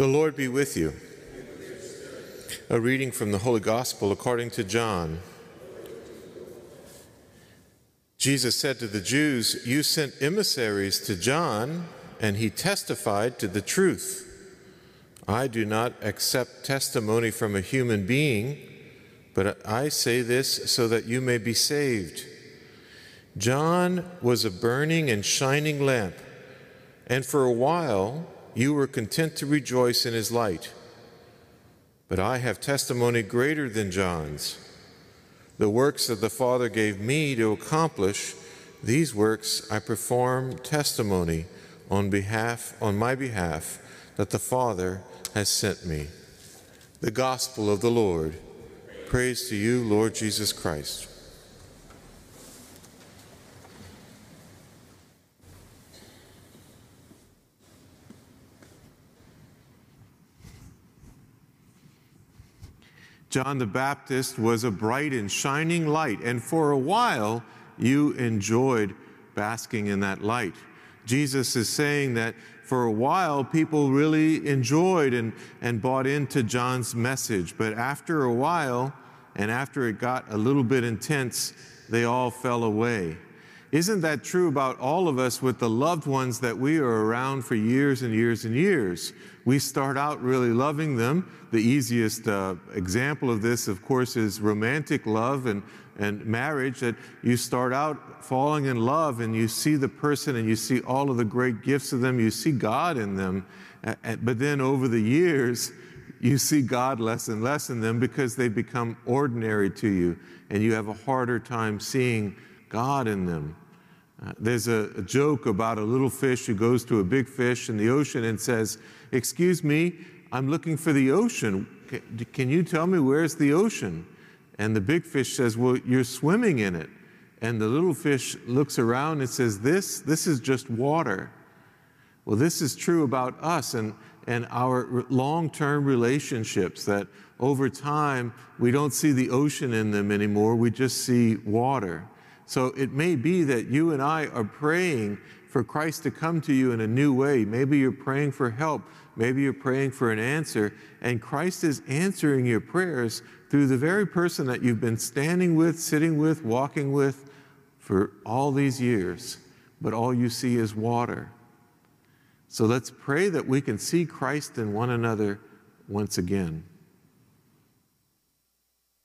The Lord be with you. A reading from the Holy Gospel according to John. Jesus said to the Jews, You sent emissaries to John, and he testified to the truth. I do not accept testimony from a human being, but I say this so that you may be saved. John was a burning and shining lamp, and for a while you were content to rejoice in his light. But I have testimony greater than John's. The works that the Father gave me to accomplish, these works I perform testimony on behalf on my behalf that the Father has sent me. The gospel of the Lord. Praise to you, Lord Jesus Christ. John the Baptist was a bright and shining light, and for a while you enjoyed basking in that light. Jesus is saying that for a while people really enjoyed and, and bought into John's message, but after a while, and after it got a little bit intense, they all fell away. Isn't that true about all of us with the loved ones that we are around for years and years and years? We start out really loving them. The easiest uh, example of this, of course, is romantic love and, and marriage, that you start out falling in love and you see the person and you see all of the great gifts of them, you see God in them. But then over the years, you see God less and less in them because they become ordinary to you and you have a harder time seeing God in them. Uh, there's a, a, joke about a little fish who goes to a big fish in the ocean and says, Excuse me, I'm looking for the ocean. Can, can you tell me where's the ocean? And the big fish says, Well, you're swimming in it. And the little fish looks around and says, This, this is just water. Well, this is true about us and, and our long term relationships that over time we don't see the ocean in them anymore, we just see water. So it may be that you and I are praying for Christ to come to you in a new way. Maybe you're praying for help. Maybe you're praying for an answer. And Christ is answering your prayers through the very person that you've been standing with, sitting with, walking with for all these years. But all you see is water. So let's pray that we can see Christ in one another once again.